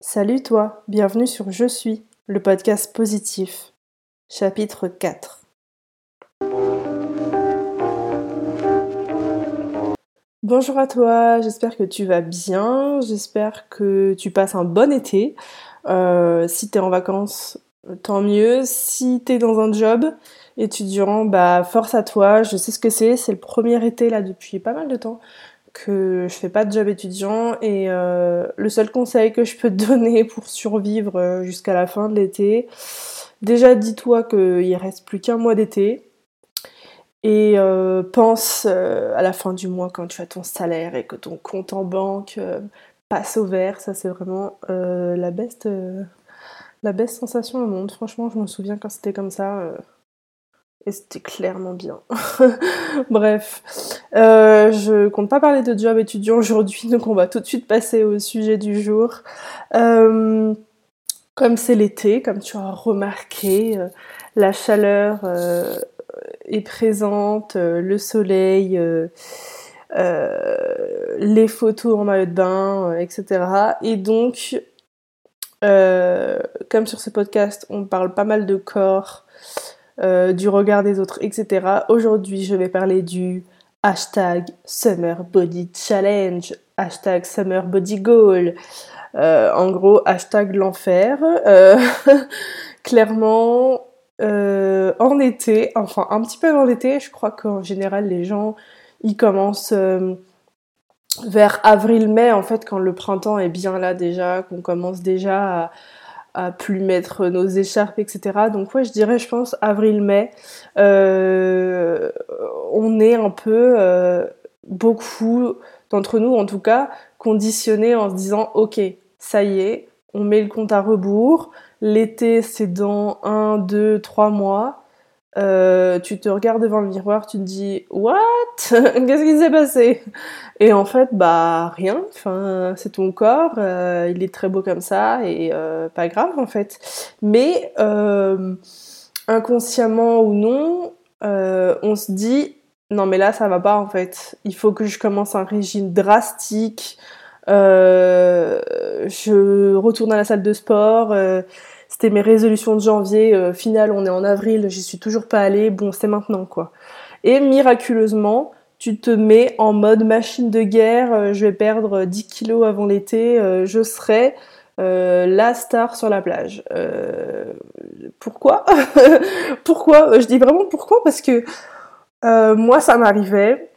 Salut toi, bienvenue sur Je suis, le podcast positif. Chapitre 4. Bonjour à toi, j'espère que tu vas bien, j'espère que tu passes un bon été. Euh, si t'es en vacances, tant mieux. Si t'es dans un job étudiant, bah force à toi, je sais ce que c'est, c'est le premier été là depuis pas mal de temps que je fais pas de job étudiant et euh, le seul conseil que je peux te donner pour survivre euh, jusqu'à la fin de l'été, déjà dis-toi qu'il reste plus qu'un mois d'été et euh, pense à la fin du mois quand tu as ton salaire et que ton compte en banque passe au vert, ça c'est vraiment la best la best sensation au monde. Franchement, je me souviens quand c'était comme ça et c'était clairement bien. Bref, euh, je compte pas parler de job étudiant aujourd'hui, donc on va tout de suite passer au sujet du jour. Euh, comme c'est l'été, comme tu as remarqué, euh, la chaleur euh, est présente, le soleil, les photos en maillot de bain, etc. Et donc, comme sur ce podcast, on parle pas mal de corps, euh, du regard des autres, etc. Aujourd'hui, je vais parler du hashtag Summer Body Challenge, hashtag Summer Body Goal. Euh, en gros, hashtag l'enfer. Euh, clairement, en été, enfin un petit peu avant l'été, je crois qu'en général les gens, ils commencent vers avril-mai, en fait, quand le printemps est bien là déjà, qu'on commence déjà à plus mettre nos écharpes, etc. Donc ouais, je dirais, je pense, avril-mai, euh, on est un peu, euh, beaucoup d'entre nous en tout cas, conditionnés en se disant, ok, ça y est, on met le compte à rebours, l'été c'est dans un, deux, trois mois, euh, tu te regardes devant le miroir, tu te dis What? Qu'est-ce qui s'est passé? Et en fait, bah rien. Enfin, c'est ton corps, euh, il est très beau comme ça et euh, pas grave en fait. Mais inconsciemment ou non, on se dit non mais là ça va pas en fait. Il faut que je commence un régime drastique. je retourne à la salle de sport c'était mes résolutions de janvier. Euh, final, on est en avril, j'y suis toujours pas allée. Bon, c'est maintenant quoi. Et miraculeusement, tu te mets en mode machine de guerre. Euh, je vais perdre 10 kilos avant l'été. Euh, je serai la star sur la plage. pourquoi? Pourquoi? Je dis vraiment pourquoi? Parce que moi, ça m'arrivait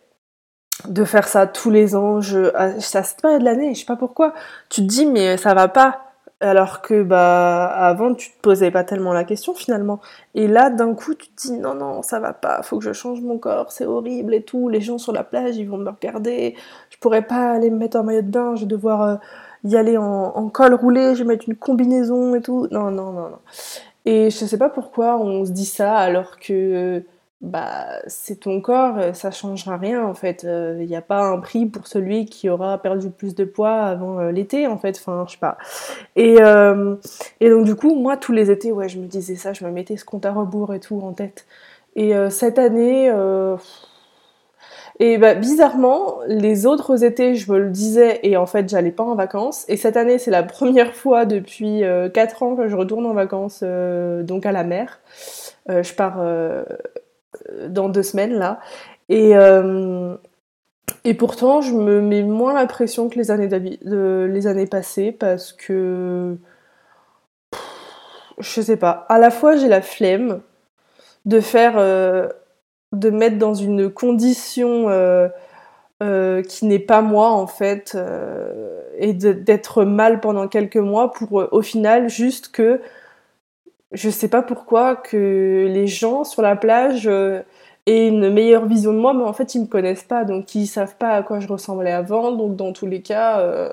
de faire ça tous les ans. Je, à, à cette de l'année, je sais pas pourquoi. Tu te dis mais ça va pas alors que bah avant tu te posais pas tellement la question finalement. Et là d'un coup tu te dis non non ça va pas, faut que je change mon corps, c'est horrible et tout. Les gens sur la plage ils vont me regarder, je pourrais pas aller me mettre en maillot de bain, je vais devoir euh, y aller en, en, col roulé, je vais mettre une combinaison et tout. Non non non non. Et je sais pas pourquoi on se dit ça alors que bah c'est ton corps, euh, ça changera rien en fait. Il euh, n'y a pas un prix pour celui qui aura perdu plus de poids avant euh, l'été en fait. Enfin, je sais pas. Et, et donc du coup, moi tous les étés, ouais, je me disais ça, je me mettais ce compte à rebours et tout en tête. Et cette année, et bah, bizarrement, les autres étés, je me le disais et en fait, j'allais pas en vacances. Et cette année, c'est la première fois depuis 4 ans que je retourne en vacances, donc à la mer. je pars euh, dans deux semaines là. Et, euh, et pourtant, je me mets moins la pression que les années, les années passées parce que. je sais pas. À la fois, j'ai la flemme de faire. Euh, de mettre dans une condition qui n'est pas moi en fait et d'être mal pendant quelques mois pour au final juste que je sais pas pourquoi que les gens sur la plage euh, aient une meilleure vision de moi, mais en fait ils me connaissent pas, donc ils savent pas à quoi je ressemblais avant, donc dans tous les cas, euh,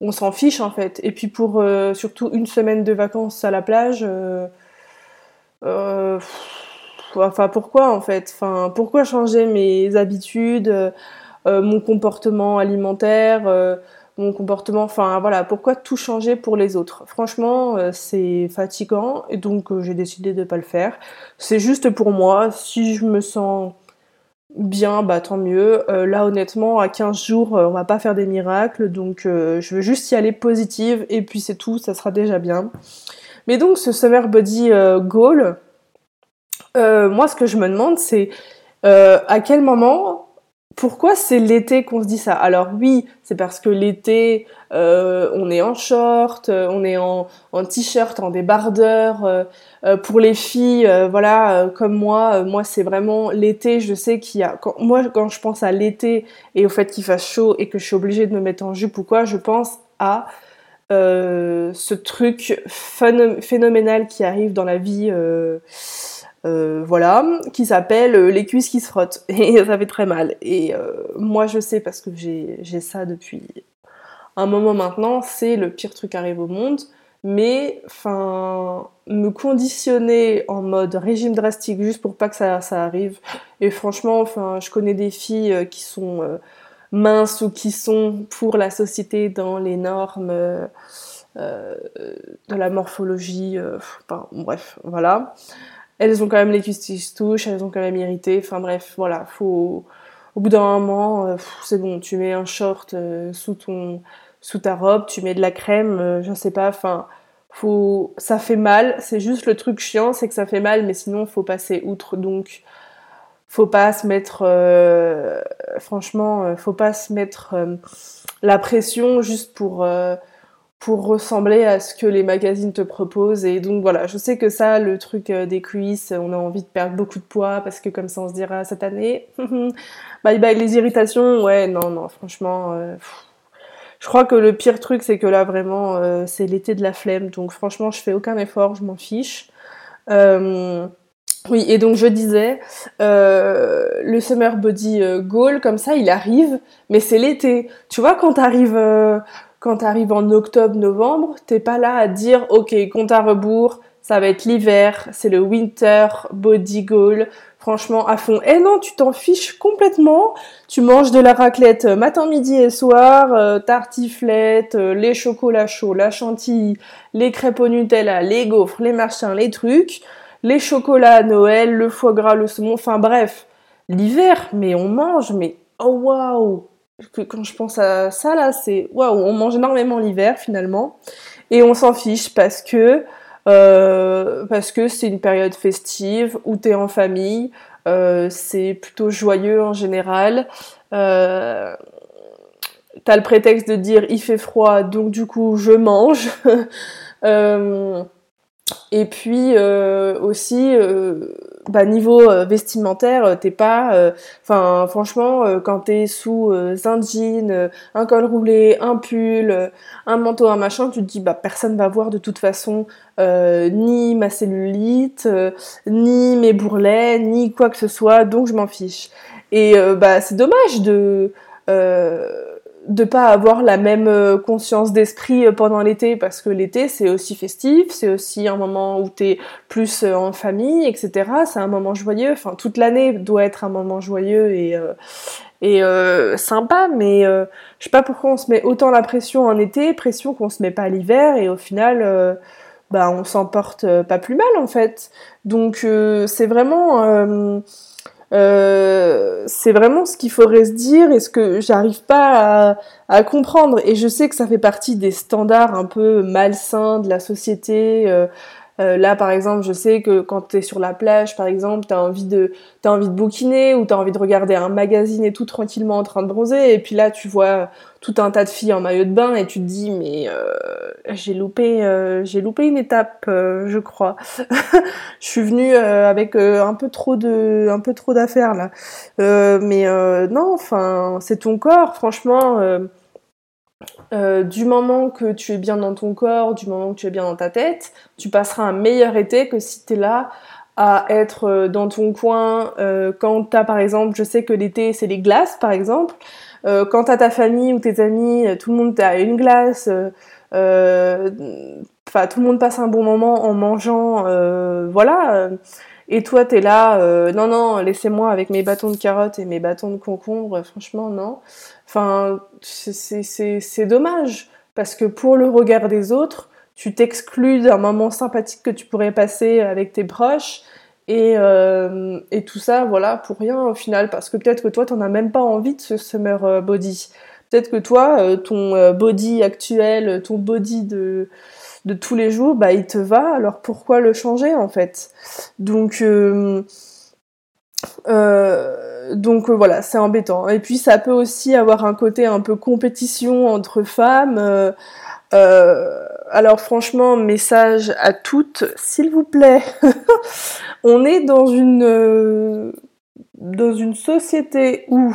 on s'en fiche en fait. Et puis pour euh, surtout une semaine de vacances à la plage, enfin pourquoi en fait, enfin pourquoi changer mes habitudes, mon comportement alimentaire mon comportement, enfin voilà, pourquoi tout changer pour les autres Franchement, euh, c'est fatigant et donc euh, j'ai décidé de ne pas le faire. C'est juste pour moi, si je me sens bien, bah tant mieux. là, honnêtement, à 15 jours, on va pas faire des miracles, donc je veux juste y aller positive, et puis c'est tout, ça sera déjà bien. Mais donc, ce Summer Body Goal, moi, ce que je me demande, c'est à quel moment pourquoi c'est l'été qu'on se dit ça? Alors oui, c'est parce que l'été, euh, on est en short, euh, on est en, t-shirt, en débardeur. Euh, pour les filles, voilà, comme moi, moi c'est vraiment l'été. Je sais qu'il y a, moi quand je pense à l'été et au fait qu'il fasse chaud et que je suis obligée de me mettre en jupe ou quoi, je pense à ce truc phénoménal qui arrive dans la vie euh, voilà, qui s'appelle euh, Les cuisses qui se frottent. Et ça fait très mal. Et euh, moi, je sais parce que j'ai ça depuis un moment maintenant, c'est le pire truc qui arrive au monde. Mais, enfin, me conditionner en mode régime drastique juste pour pas que ça, arrive. Et franchement, enfin, je connais des filles qui sont minces ou qui sont pour la société dans les normes de la morphologie. Bref, voilà elles ont quand même les cuisses qui elles ont quand même irrité. Enfin bref, voilà, faut au bout d'un moment, euh, c'est bon, tu mets un short euh, sous ton sous ta robe, tu mets de la crème, euh, je sais pas, enfin faut ça fait mal, c'est juste le truc chiant, c'est que ça fait mal mais sinon faut passer outre donc faut pas se mettre franchement, faut pas se mettre la pression juste pour pour ressembler à ce que les magazines te proposent. Et donc voilà, je sais que ça, le truc euh, des cuisses, on a envie de perdre beaucoup de poids parce que comme ça on se dira cette année, bye bye les irritations, ouais, non, non, franchement, euh, je crois que le pire truc c'est que là vraiment euh, c'est l'été de la flemme, donc franchement je fais aucun effort, je m'en fiche. oui, et donc je disais, le Summer Body Goal, comme ça, il arrive, mais c'est l'été. Tu vois, quand t'arrives quand tu arrives en octobre, novembre, t'es pas là à dire ok, compte à rebours, ça va être l'hiver, c'est le winter body goal, franchement à fond. Eh non, tu t'en fiches complètement. Tu manges de la raclette matin, midi et soir, euh, tartiflette, euh, les chocolats chauds, la chantilly, les crêpes au Nutella, les gaufres, les machins, les trucs, les chocolats à Noël, le foie gras, le saumon, enfin bref. L'hiver, mais on mange, mais oh waouh quand je pense à ça là, c'est waouh, on mange énormément l'hiver finalement et on s'en fiche parce que euh, parce que c'est une période festive où t'es en famille, euh, c'est plutôt joyeux en général. Euh, T'as le prétexte de dire il fait froid, donc du coup je mange. et puis euh, aussi, euh, bah, niveau euh, vestimentaire, t'es pas, enfin franchement, quand t'es sous un jean, un col roulé, un pull, un manteau, un machin, tu te dis bah personne va voir de toute façon ni ma cellulite, ni mes bourrelets, ni quoi que ce soit, donc je m'en fiche. Et bah c'est dommage de de pas avoir la même euh, conscience d'esprit euh, pendant l'été parce que l'été c'est aussi festif, c'est aussi un moment où t'es plus euh, en famille, etc. C'est un moment joyeux. Enfin, toute l'année doit être un moment joyeux et et sympa, mais je sais pas pourquoi on se met autant la pression en été, pression qu'on se met pas l'hiver et au final, bah on s'en porte pas plus mal en fait. Donc c'est vraiment euh, c'est vraiment ce qu'il faudrait se dire et ce que j'arrive pas à, comprendre. Et je sais que ça fait partie des standards un peu malsains de la société. Euh, euh, là, par exemple, je sais que quand tu es sur la plage, par exemple, tu as envie de t'as envie de bouquiner ou tu as envie de regarder un magazine et tout tranquillement en train de bronzer et puis là, tu vois tout un tas de filles en maillot de bain et tu te dis mais euh, j'ai loupé euh, j'ai loupé une étape, je crois. je suis venue avec un peu trop de un peu trop d'affaires là. mais non, enfin, c'est ton corps, franchement euh, du moment que tu es bien dans ton corps, du moment que tu es bien dans ta tête, tu passeras un meilleur été que si tu es là à être euh, dans ton coin euh, quand tu as par exemple, je sais que l'été c'est les glaces par exemple, quand t'as ta famille ou tes amis, tout le monde a une glace, enfin tout le monde passe un bon moment en mangeant, voilà. Et toi, t'es là, non, non, laissez-moi avec mes bâtons de carottes et mes bâtons de concombre, franchement, non. Enfin, c'est dommage parce que pour le regard des autres, tu t'exclus d'un moment sympathique que tu pourrais passer avec tes proches Et, euh, et tout ça, voilà, pour rien au final, parce que peut-être que toi, t'en as même pas envie de ce summer euh, body. Peut-être que toi, euh, ton body actuel, ton body de, de tous les jours, bah il te va, alors pourquoi le changer en fait? Donc, donc voilà, c'est embêtant. Et puis ça peut aussi avoir un côté un peu compétition entre femmes. Euh, alors franchement, message à toutes, s'il vous plaît. on est dans une euh, société où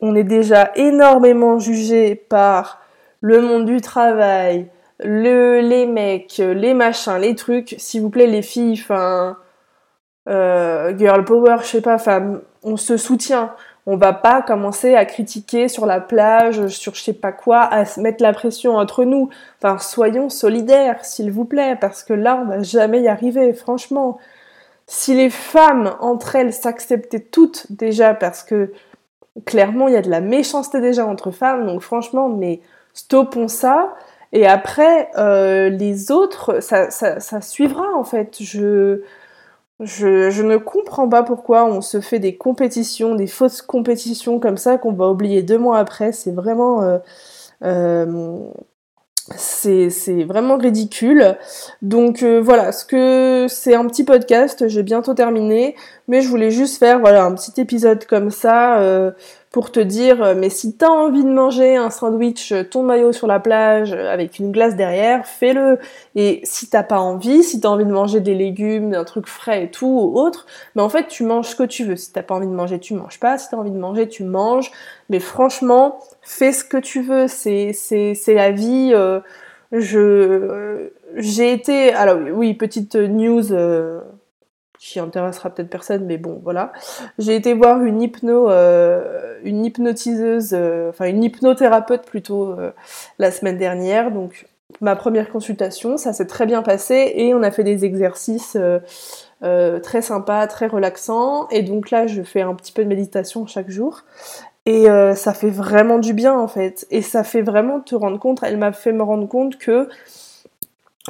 on est déjà énormément jugé par le monde du travail, le, les mecs, les machins, les trucs. S'il vous plaît, les filles, enfin, euh, girl power, je sais pas, enfin, on se soutient. On va pas commencer à critiquer sur la plage, sur je sais pas quoi, à se mettre la pression entre nous. Enfin, soyons solidaires, s'il vous plaît, parce que là, on va jamais y arriver, franchement. Si les femmes, entre elles, s'acceptaient toutes déjà, parce que clairement, il y a de la méchanceté déjà entre femmes, donc franchement, mais stoppons ça. Et après, euh, les autres, ça, ça, ça, suivra en fait. Je, je, je, ne comprends pas pourquoi on se fait des compétitions, des fausses compétitions comme ça qu'on va oublier deux mois après. C'est vraiment, euh, euh, c'est vraiment ridicule. Donc euh, voilà, ce que c'est un petit podcast. J'ai bientôt terminé, mais je voulais juste faire voilà un petit épisode comme ça euh, pour te dire, euh, mais si t'as envie de manger un sandwich, euh, ton maillot sur la plage euh, avec une glace derrière, fais-le. Et si t'as pas envie, si t'as envie de manger des légumes, un truc frais et tout ou autre, mais en fait tu manges ce que tu veux. Si t'as pas envie de manger, tu manges pas. Si t'as envie de manger, tu manges. Mais franchement, fais ce que tu veux. C'est c'est c'est la vie. je j'ai été alors oui petite news qui intéressera peut-être personne, mais bon, voilà. J'ai été voir une hypno, euh, une hypnotiseuse, euh, enfin une hypnothérapeute plutôt euh, la semaine dernière. Donc ma première consultation, ça s'est très bien passé et on a fait des exercices très sympas, très relaxants. Et donc là, je fais un petit peu de méditation chaque jour. Et ça fait vraiment du bien en fait. Et ça fait vraiment te rendre compte, elle m'a fait me rendre compte que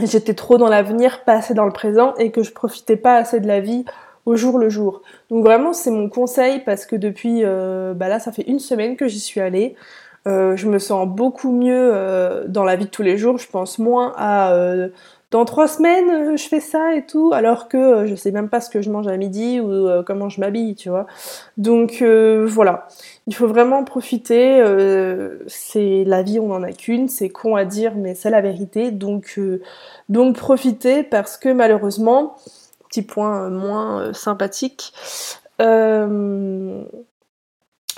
j'étais trop dans l'avenir, pas assez dans le présent et que je profitais pas assez de la vie au jour le jour. Donc vraiment c'est mon conseil parce que depuis euh, bah là ça fait une semaine que j'y suis allée. Euh, je me sens beaucoup mieux euh, dans la vie de tous les jours. Je pense moins à dans trois semaines je fais ça et tout, alors que je sais même pas ce que je mange à midi ou comment je m'habille, tu vois. Donc voilà, il faut vraiment profiter. c'est la vie, on en a qu'une. C'est con à dire, mais c'est la vérité. Donc donc profitez parce que malheureusement, petit point moins sympathique. Euh,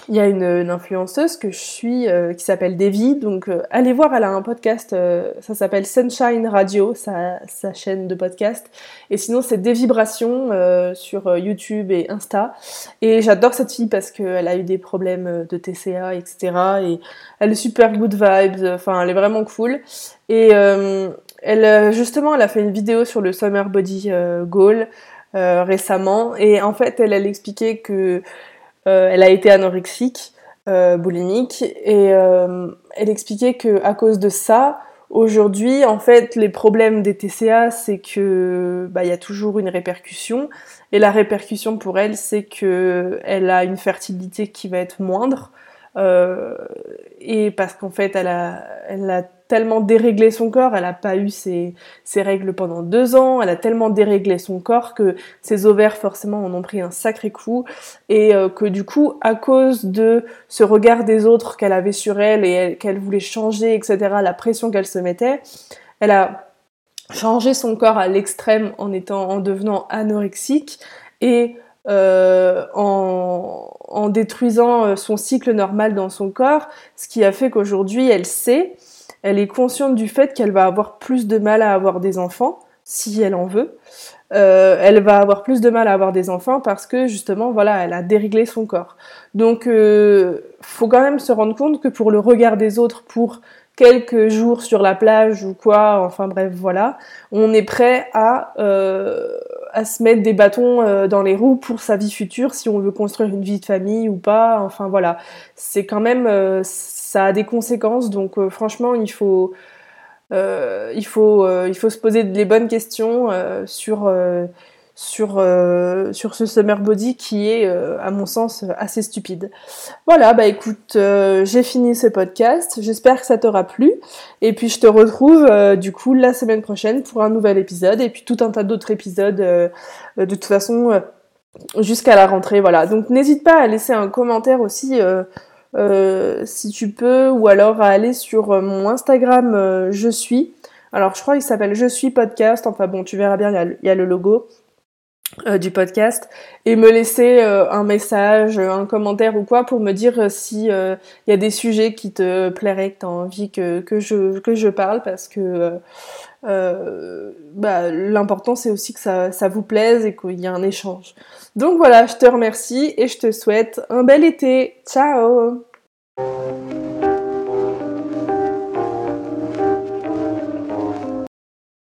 il y a une, influenceuse que je suis euh, qui s'appelle Devi, donc euh, allez voir, elle a un podcast, euh, ça s'appelle Sunshine Radio, sa, sa, chaîne de podcast, et sinon c'est des vibrations sur YouTube et Insta, et j'adore cette fille parce qu'elle a eu des problèmes de TCA, etc., et elle est super good vibes, enfin elle est vraiment cool, et elle justement elle a fait une vidéo sur le Summer Body Goal récemment, et en fait elle, elle expliquait que euh, elle a été anorexique, euh, boulimique, et euh, elle expliquait que à cause de ça, Aujourd'hui, en fait, les problèmes des TCA, c'est que bah, il y a toujours une répercussion, et la répercussion pour elle, c'est que elle a une fertilité qui va être moindre, euh, et parce qu'en fait, elle a, elle a tellement déréglé son corps, elle n'a pas eu ses, règles pendant deux ans, elle a tellement déréglé son corps que ses ovaires forcément en ont pris un sacré coup et euh, que du coup, à cause de ce regard des autres qu'elle avait sur elle et qu'elle voulait changer, etc., la pression qu'elle se mettait, elle a changé son corps à l'extrême en étant, en devenant anorexique et euh, en, en, détruisant euh, son cycle normal dans son corps, ce qui a fait qu'aujourd'hui elle sait elle est consciente du fait qu'elle va avoir plus de mal à avoir des enfants, si elle en veut. Euh, elle va avoir plus de mal à avoir des enfants parce que justement, voilà, elle a déréglé son corps. Donc, euh, faut quand même se rendre compte que pour le regard des autres, pour quelques jours sur la plage ou quoi, enfin bref, voilà, on est prêt à euh, à se mettre des bâtons euh, dans les roues pour sa vie future, si on veut construire une vie de famille ou pas. Enfin voilà, c'est quand même euh, ça a des conséquences. Donc euh, franchement, il faut, il faut, il faut se poser les bonnes questions sur sur, euh, sur ce summer body qui est, euh, à mon sens, assez stupide. Voilà, bah écoute, euh, j'ai fini ce podcast. J'espère que ça t'aura plu. Et puis je te retrouve du coup la semaine prochaine pour un nouvel épisode et puis tout un tas d'autres épisodes de toute façon jusqu'à la rentrée. Voilà. Donc n'hésite pas à laisser un commentaire aussi. si tu peux, ou alors à aller sur mon Instagram Je suis. Alors je crois qu'il s'appelle Je suis podcast, enfin bon tu verras bien, il y a le logo. Euh, du podcast et me laisser euh, un message, un commentaire ou quoi pour me dire euh, si il y a des sujets qui te plairaient, que tu as envie que, que, je, que je parle parce que bah, l'important c'est aussi que ça, ça vous plaise et qu'il y a un échange. Donc voilà, je te remercie et je te souhaite un bel été. Ciao